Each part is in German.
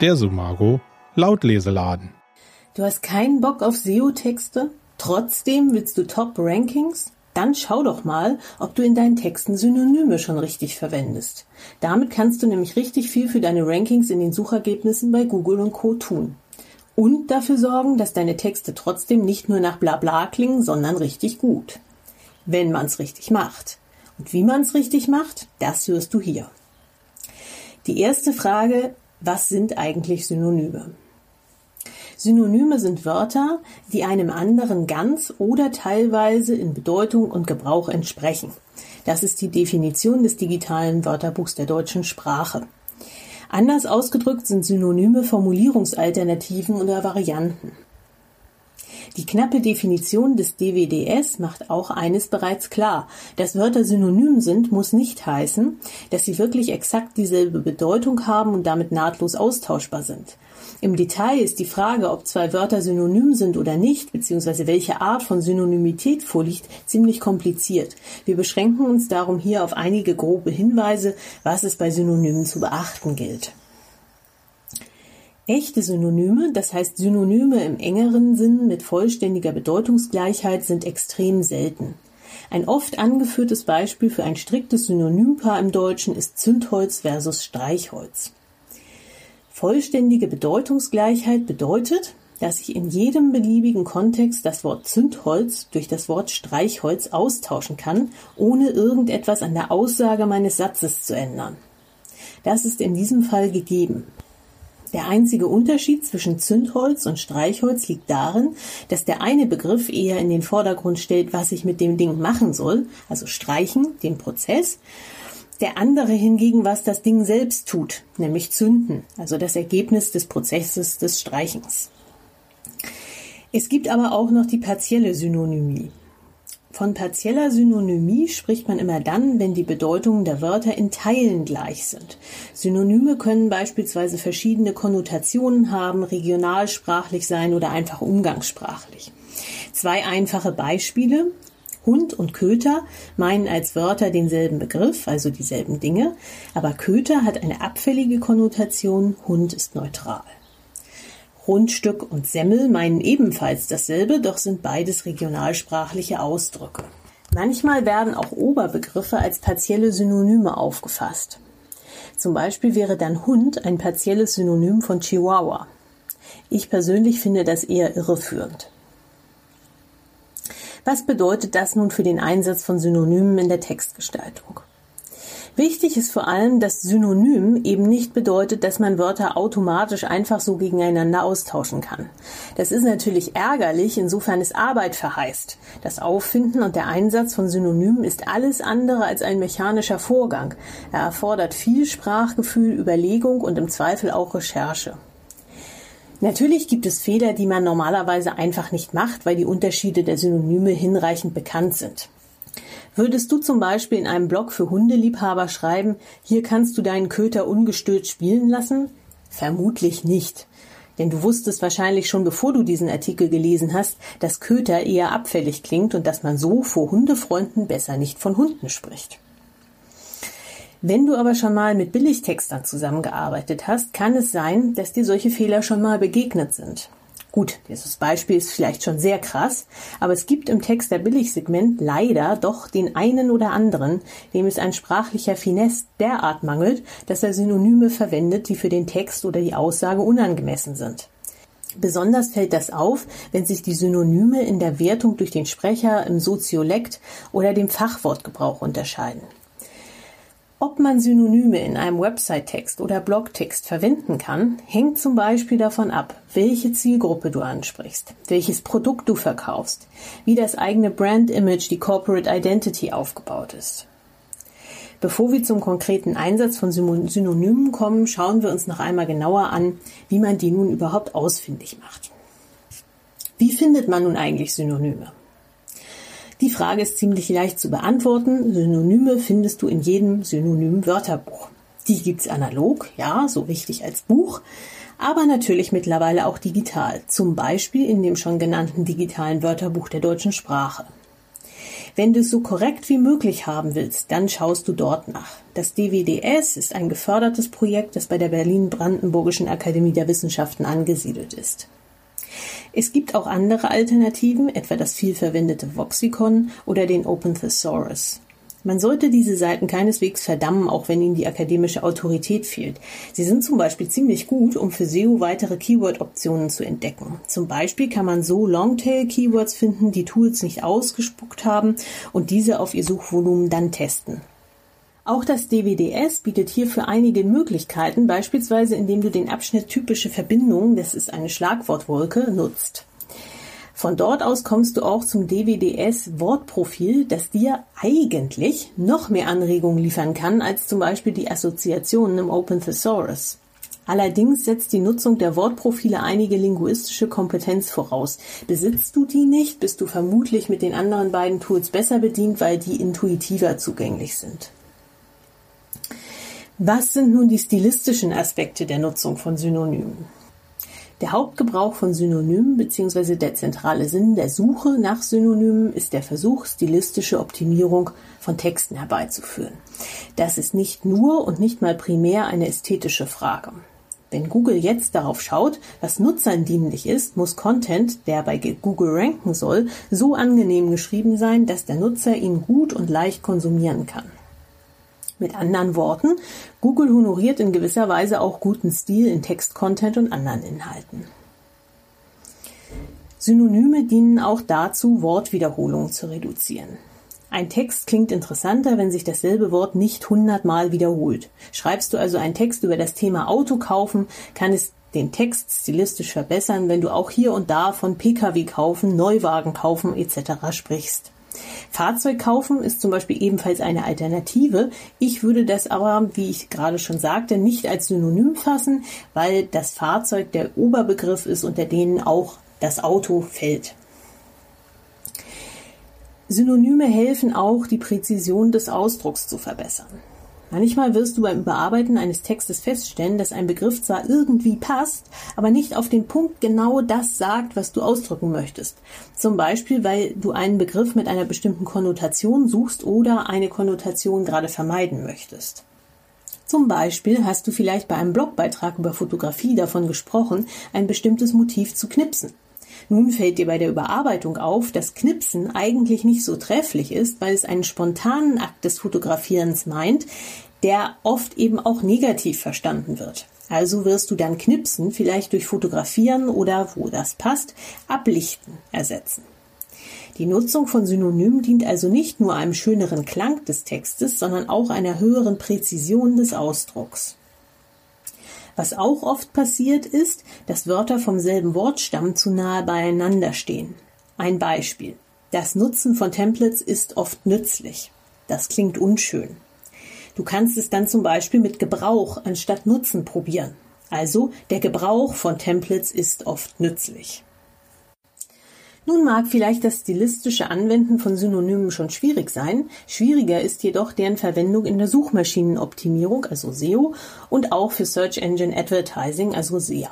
Der Sumago Lautleseladen. Du hast keinen Bock auf SEO-Texte? Trotzdem willst du Top-Rankings? Dann schau doch mal, ob du in deinen Texten Synonyme schon richtig verwendest. Damit kannst du nämlich richtig viel für deine Rankings in den Suchergebnissen bei Google und Co. tun. Und dafür sorgen, dass deine Texte trotzdem nicht nur nach Blabla klingen, sondern richtig gut. Wenn man's richtig macht. Und wie man's richtig macht, das hörst du hier. Die erste Frage was sind eigentlich Synonyme? Synonyme sind Wörter, die einem anderen ganz oder teilweise in Bedeutung und Gebrauch entsprechen. Das ist die Definition des digitalen Wörterbuchs der deutschen Sprache. Anders ausgedrückt sind Synonyme Formulierungsalternativen oder Varianten. Die knappe Definition des DWDS macht auch eines bereits klar. Dass Wörter synonym sind, muss nicht heißen, dass sie wirklich exakt dieselbe Bedeutung haben und damit nahtlos austauschbar sind. Im Detail ist die Frage, ob zwei Wörter synonym sind oder nicht, beziehungsweise welche Art von Synonymität vorliegt, ziemlich kompliziert. Wir beschränken uns darum hier auf einige grobe Hinweise, was es bei Synonymen zu beachten gilt. Echte Synonyme, das heißt Synonyme im engeren Sinn mit vollständiger Bedeutungsgleichheit, sind extrem selten. Ein oft angeführtes Beispiel für ein striktes Synonympaar im Deutschen ist Zündholz versus Streichholz. Vollständige Bedeutungsgleichheit bedeutet, dass ich in jedem beliebigen Kontext das Wort Zündholz durch das Wort Streichholz austauschen kann, ohne irgendetwas an der Aussage meines Satzes zu ändern. Das ist in diesem Fall gegeben. Der einzige Unterschied zwischen Zündholz und Streichholz liegt darin, dass der eine Begriff eher in den Vordergrund stellt, was ich mit dem Ding machen soll, also streichen, den Prozess, der andere hingegen, was das Ding selbst tut, nämlich zünden, also das Ergebnis des Prozesses des Streichens. Es gibt aber auch noch die partielle Synonymie. Von partieller Synonymie spricht man immer dann, wenn die Bedeutungen der Wörter in Teilen gleich sind. Synonyme können beispielsweise verschiedene Konnotationen haben, regionalsprachlich sein oder einfach umgangssprachlich. Zwei einfache Beispiele. Hund und Köter meinen als Wörter denselben Begriff, also dieselben Dinge, aber Köter hat eine abfällige Konnotation, Hund ist neutral. Rundstück und Semmel meinen ebenfalls dasselbe, doch sind beides regionalsprachliche Ausdrücke. Manchmal werden auch Oberbegriffe als partielle Synonyme aufgefasst. Zum Beispiel wäre dann Hund ein partielles Synonym von Chihuahua. Ich persönlich finde das eher irreführend. Was bedeutet das nun für den Einsatz von Synonymen in der Textgestaltung? Wichtig ist vor allem, dass Synonym eben nicht bedeutet, dass man Wörter automatisch einfach so gegeneinander austauschen kann. Das ist natürlich ärgerlich, insofern es Arbeit verheißt. Das Auffinden und der Einsatz von Synonymen ist alles andere als ein mechanischer Vorgang. Er erfordert viel Sprachgefühl, Überlegung und im Zweifel auch Recherche. Natürlich gibt es Fehler, die man normalerweise einfach nicht macht, weil die Unterschiede der Synonyme hinreichend bekannt sind. Würdest du zum Beispiel in einem Blog für Hundeliebhaber schreiben, hier kannst du deinen Köter ungestört spielen lassen? Vermutlich nicht. Denn du wusstest wahrscheinlich schon bevor du diesen Artikel gelesen hast, dass Köter eher abfällig klingt und dass man so vor Hundefreunden besser nicht von Hunden spricht. Wenn du aber schon mal mit Billigtextern zusammengearbeitet hast, kann es sein, dass dir solche Fehler schon mal begegnet sind. Gut, dieses Beispiel ist vielleicht schon sehr krass, aber es gibt im Text der Billigsegment leider doch den einen oder anderen, dem es ein sprachlicher Finesse derart mangelt, dass er Synonyme verwendet, die für den Text oder die Aussage unangemessen sind. Besonders fällt das auf, wenn sich die Synonyme in der Wertung durch den Sprecher im Soziolekt oder dem Fachwortgebrauch unterscheiden. Ob man Synonyme in einem Website-Text oder Blogtext verwenden kann, hängt zum Beispiel davon ab, welche Zielgruppe du ansprichst, welches Produkt du verkaufst, wie das eigene Brand-Image, die Corporate Identity aufgebaut ist. Bevor wir zum konkreten Einsatz von Synonymen kommen, schauen wir uns noch einmal genauer an, wie man die nun überhaupt ausfindig macht. Wie findet man nun eigentlich Synonyme? Die Frage ist ziemlich leicht zu beantworten. Synonyme findest du in jedem Synonym-Wörterbuch. Die gibt's analog, ja, so wichtig als Buch, aber natürlich mittlerweile auch digital, zum Beispiel in dem schon genannten digitalen Wörterbuch der deutschen Sprache. Wenn du es so korrekt wie möglich haben willst, dann schaust du dort nach. Das DWDS ist ein gefördertes Projekt, das bei der Berlin-Brandenburgischen Akademie der Wissenschaften angesiedelt ist. Es gibt auch andere Alternativen, etwa das vielverwendete Voxicon oder den Open Thesaurus. Man sollte diese Seiten keineswegs verdammen, auch wenn ihnen die akademische Autorität fehlt. Sie sind zum Beispiel ziemlich gut, um für SEO weitere Keyword-Optionen zu entdecken. Zum Beispiel kann man so Longtail-Keywords finden, die Tools nicht ausgespuckt haben und diese auf ihr Suchvolumen dann testen. Auch das DWDS bietet hierfür einige Möglichkeiten, beispielsweise indem du den Abschnitt typische Verbindungen, das ist eine Schlagwortwolke, nutzt. Von dort aus kommst du auch zum DWDS Wortprofil, das dir eigentlich noch mehr Anregungen liefern kann als zum Beispiel die Assoziationen im Open Thesaurus. Allerdings setzt die Nutzung der Wortprofile einige linguistische Kompetenz voraus. Besitzt du die nicht, bist du vermutlich mit den anderen beiden Tools besser bedient, weil die intuitiver zugänglich sind. Was sind nun die stilistischen Aspekte der Nutzung von Synonymen? Der Hauptgebrauch von Synonymen bzw. der zentrale Sinn der Suche nach Synonymen ist der Versuch, stilistische Optimierung von Texten herbeizuführen. Das ist nicht nur und nicht mal primär eine ästhetische Frage. Wenn Google jetzt darauf schaut, was Nutzern dienlich ist, muss Content, der bei Google ranken soll, so angenehm geschrieben sein, dass der Nutzer ihn gut und leicht konsumieren kann. Mit anderen Worten, Google honoriert in gewisser Weise auch guten Stil in Textcontent und anderen Inhalten. Synonyme dienen auch dazu, Wortwiederholungen zu reduzieren. Ein Text klingt interessanter, wenn sich dasselbe Wort nicht hundertmal wiederholt. Schreibst du also einen Text über das Thema Auto kaufen, kann es den Text stilistisch verbessern, wenn du auch hier und da von Pkw kaufen, Neuwagen kaufen etc. sprichst. Fahrzeug kaufen ist zum Beispiel ebenfalls eine Alternative. Ich würde das aber, wie ich gerade schon sagte, nicht als Synonym fassen, weil das Fahrzeug der Oberbegriff ist, unter denen auch das Auto fällt. Synonyme helfen auch, die Präzision des Ausdrucks zu verbessern. Manchmal wirst du beim Überarbeiten eines Textes feststellen, dass ein Begriff zwar irgendwie passt, aber nicht auf den Punkt genau das sagt, was du ausdrücken möchtest. Zum Beispiel, weil du einen Begriff mit einer bestimmten Konnotation suchst oder eine Konnotation gerade vermeiden möchtest. Zum Beispiel hast du vielleicht bei einem Blogbeitrag über Fotografie davon gesprochen, ein bestimmtes Motiv zu knipsen. Nun fällt dir bei der Überarbeitung auf, dass Knipsen eigentlich nicht so trefflich ist, weil es einen spontanen Akt des Fotografierens meint, der oft eben auch negativ verstanden wird. Also wirst du dann Knipsen vielleicht durch Fotografieren oder, wo das passt, Ablichten ersetzen. Die Nutzung von Synonymen dient also nicht nur einem schöneren Klang des Textes, sondern auch einer höheren Präzision des Ausdrucks. Was auch oft passiert ist, dass Wörter vom selben Wortstamm zu nahe beieinander stehen. Ein Beispiel. Das Nutzen von Templates ist oft nützlich. Das klingt unschön. Du kannst es dann zum Beispiel mit Gebrauch anstatt Nutzen probieren. Also der Gebrauch von Templates ist oft nützlich. Nun mag vielleicht das stilistische Anwenden von Synonymen schon schwierig sein, schwieriger ist jedoch deren Verwendung in der Suchmaschinenoptimierung, also SEO, und auch für Search Engine Advertising, also SEA.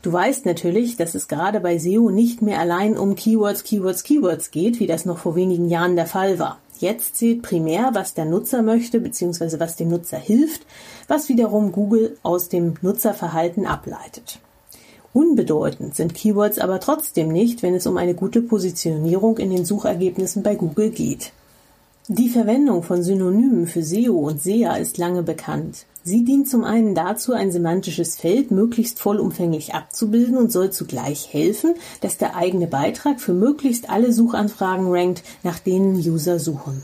Du weißt natürlich, dass es gerade bei SEO nicht mehr allein um Keywords, Keywords, Keywords geht, wie das noch vor wenigen Jahren der Fall war. Jetzt zählt primär, was der Nutzer möchte bzw. was dem Nutzer hilft, was wiederum Google aus dem Nutzerverhalten ableitet. Unbedeutend sind Keywords aber trotzdem nicht, wenn es um eine gute Positionierung in den Suchergebnissen bei Google geht. Die Verwendung von Synonymen für SEO und SEA ist lange bekannt. Sie dient zum einen dazu, ein semantisches Feld möglichst vollumfänglich abzubilden und soll zugleich helfen, dass der eigene Beitrag für möglichst alle Suchanfragen rankt, nach denen User suchen.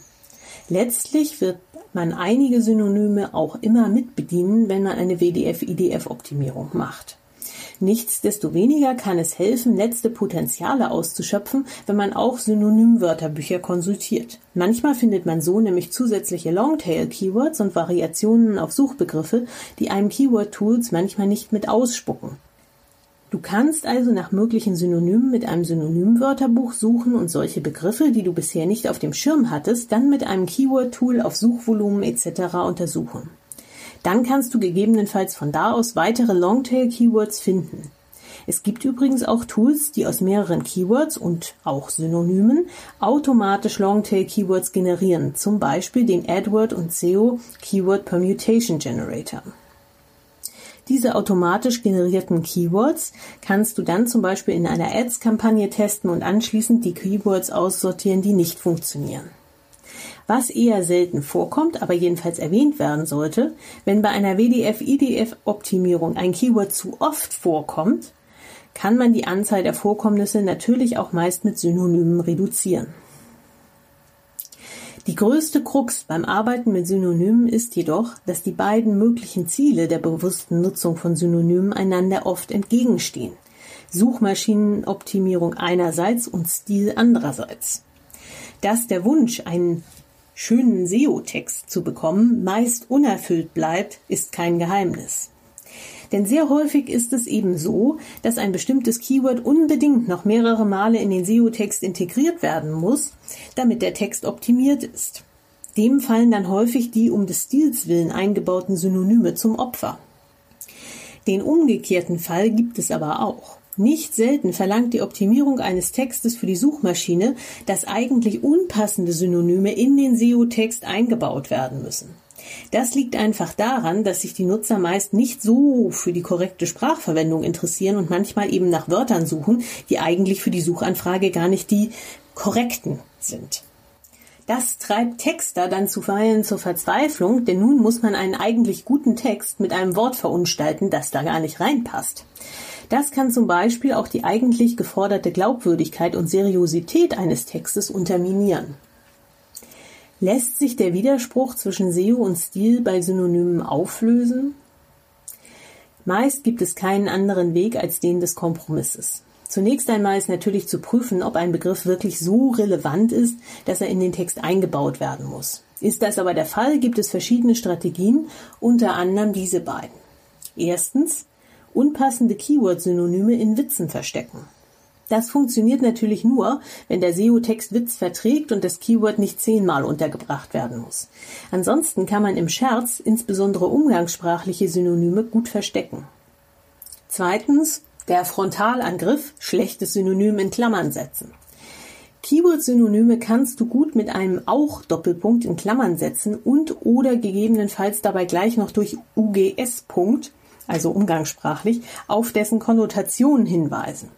Letztlich wird man einige Synonyme auch immer mitbedienen, wenn man eine WDF-IDF-Optimierung macht. Nichtsdestoweniger kann es helfen, letzte Potenziale auszuschöpfen, wenn man auch Synonymwörterbücher konsultiert. Manchmal findet man so nämlich zusätzliche Longtail-Keywords und Variationen auf Suchbegriffe, die einem Keyword-Tools manchmal nicht mit ausspucken. Du kannst also nach möglichen Synonymen mit einem Synonymwörterbuch suchen und solche Begriffe, die du bisher nicht auf dem Schirm hattest, dann mit einem Keyword-Tool auf Suchvolumen etc. untersuchen. Dann kannst du gegebenenfalls von da aus weitere Longtail-Keywords finden. Es gibt übrigens auch Tools, die aus mehreren Keywords und auch Synonymen automatisch Longtail-Keywords generieren, zum Beispiel den AdWord und SEO Keyword Permutation Generator. Diese automatisch generierten Keywords kannst du dann zum Beispiel in einer Ads-Kampagne testen und anschließend die Keywords aussortieren, die nicht funktionieren. Was eher selten vorkommt, aber jedenfalls erwähnt werden sollte, wenn bei einer WDF-IDF-Optimierung ein Keyword zu oft vorkommt, kann man die Anzahl der Vorkommnisse natürlich auch meist mit Synonymen reduzieren. Die größte Krux beim Arbeiten mit Synonymen ist jedoch, dass die beiden möglichen Ziele der bewussten Nutzung von Synonymen einander oft entgegenstehen. Suchmaschinenoptimierung einerseits und Stil andererseits. Dass der Wunsch, einen schönen SEO-Text zu bekommen, meist unerfüllt bleibt, ist kein Geheimnis. Denn sehr häufig ist es eben so, dass ein bestimmtes Keyword unbedingt noch mehrere Male in den SEO-Text integriert werden muss, damit der Text optimiert ist. Dem fallen dann häufig die um des Stils willen eingebauten Synonyme zum Opfer. Den umgekehrten Fall gibt es aber auch. Nicht selten verlangt die Optimierung eines Textes für die Suchmaschine, dass eigentlich unpassende Synonyme in den SEO-Text eingebaut werden müssen. Das liegt einfach daran, dass sich die Nutzer meist nicht so für die korrekte Sprachverwendung interessieren und manchmal eben nach Wörtern suchen, die eigentlich für die Suchanfrage gar nicht die korrekten sind. Das treibt Texter dann zuweilen zur Verzweiflung, denn nun muss man einen eigentlich guten Text mit einem Wort verunstalten, das da gar nicht reinpasst. Das kann zum Beispiel auch die eigentlich geforderte Glaubwürdigkeit und Seriosität eines Textes unterminieren. Lässt sich der Widerspruch zwischen SEO und Stil bei Synonymen auflösen? Meist gibt es keinen anderen Weg als den des Kompromisses. Zunächst einmal ist natürlich zu prüfen, ob ein Begriff wirklich so relevant ist, dass er in den Text eingebaut werden muss. Ist das aber der Fall, gibt es verschiedene Strategien, unter anderem diese beiden. Erstens, unpassende Keyword-Synonyme in Witzen verstecken. Das funktioniert natürlich nur, wenn der SEO-Text Witz verträgt und das Keyword nicht zehnmal untergebracht werden muss. Ansonsten kann man im Scherz insbesondere umgangssprachliche Synonyme gut verstecken. Zweitens, der Frontalangriff, schlechtes Synonym in Klammern setzen. Keyword-Synonyme kannst du gut mit einem auch Doppelpunkt in Klammern setzen und oder gegebenenfalls dabei gleich noch durch UGS Punkt also umgangssprachlich, auf dessen Konnotation hinweisen.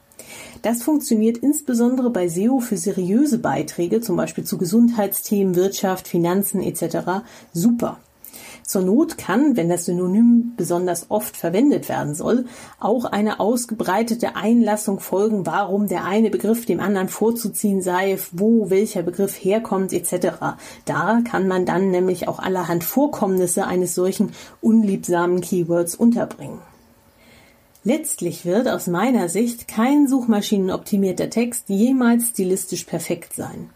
Das funktioniert insbesondere bei SEO für seriöse Beiträge, zum Beispiel zu Gesundheitsthemen, Wirtschaft, Finanzen etc. super. Zur Not kann, wenn das Synonym besonders oft verwendet werden soll, auch eine ausgebreitete Einlassung folgen, warum der eine Begriff dem anderen vorzuziehen sei, wo welcher Begriff herkommt etc. Da kann man dann nämlich auch allerhand Vorkommnisse eines solchen unliebsamen Keywords unterbringen. Letztlich wird aus meiner Sicht kein suchmaschinenoptimierter Text jemals stilistisch perfekt sein.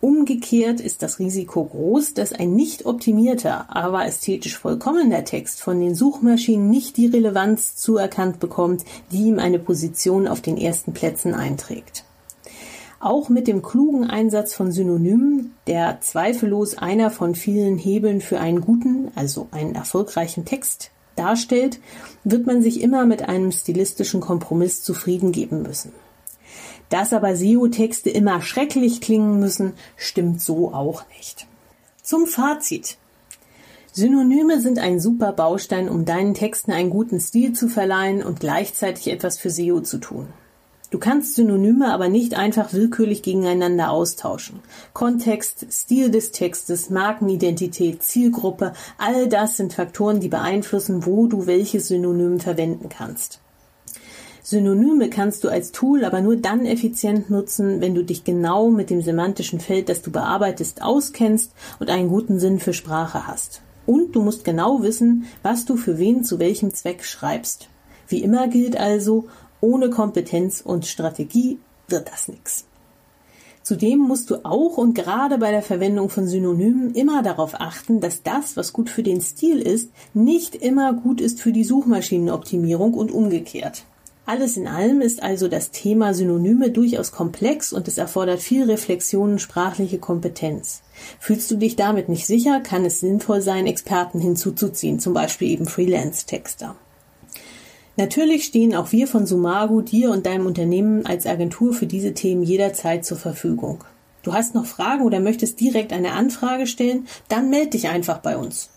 Umgekehrt ist das Risiko groß, dass ein nicht optimierter, aber ästhetisch vollkommener Text von den Suchmaschinen nicht die Relevanz zuerkannt bekommt, die ihm eine Position auf den ersten Plätzen einträgt. Auch mit dem klugen Einsatz von Synonymen, der zweifellos einer von vielen Hebeln für einen guten, also einen erfolgreichen Text darstellt, wird man sich immer mit einem stilistischen Kompromiss zufrieden geben müssen. Dass aber SEO-Texte immer schrecklich klingen müssen, stimmt so auch nicht. Zum Fazit. Synonyme sind ein super Baustein, um deinen Texten einen guten Stil zu verleihen und gleichzeitig etwas für SEO zu tun. Du kannst Synonyme aber nicht einfach willkürlich gegeneinander austauschen. Kontext, Stil des Textes, Markenidentität, Zielgruppe, all das sind Faktoren, die beeinflussen, wo du welches Synonym verwenden kannst. Synonyme kannst du als Tool aber nur dann effizient nutzen, wenn du dich genau mit dem semantischen Feld, das du bearbeitest, auskennst und einen guten Sinn für Sprache hast. Und du musst genau wissen, was du für wen zu welchem Zweck schreibst. Wie immer gilt also, ohne Kompetenz und Strategie wird das nichts. Zudem musst du auch und gerade bei der Verwendung von Synonymen immer darauf achten, dass das, was gut für den Stil ist, nicht immer gut ist für die Suchmaschinenoptimierung und umgekehrt. Alles in allem ist also das Thema Synonyme durchaus komplex und es erfordert viel Reflexion und sprachliche Kompetenz. Fühlst du dich damit nicht sicher, kann es sinnvoll sein, Experten hinzuzuziehen, zum Beispiel eben Freelance-Texter. Natürlich stehen auch wir von Sumago dir und deinem Unternehmen als Agentur für diese Themen jederzeit zur Verfügung. Du hast noch Fragen oder möchtest direkt eine Anfrage stellen? Dann melde dich einfach bei uns.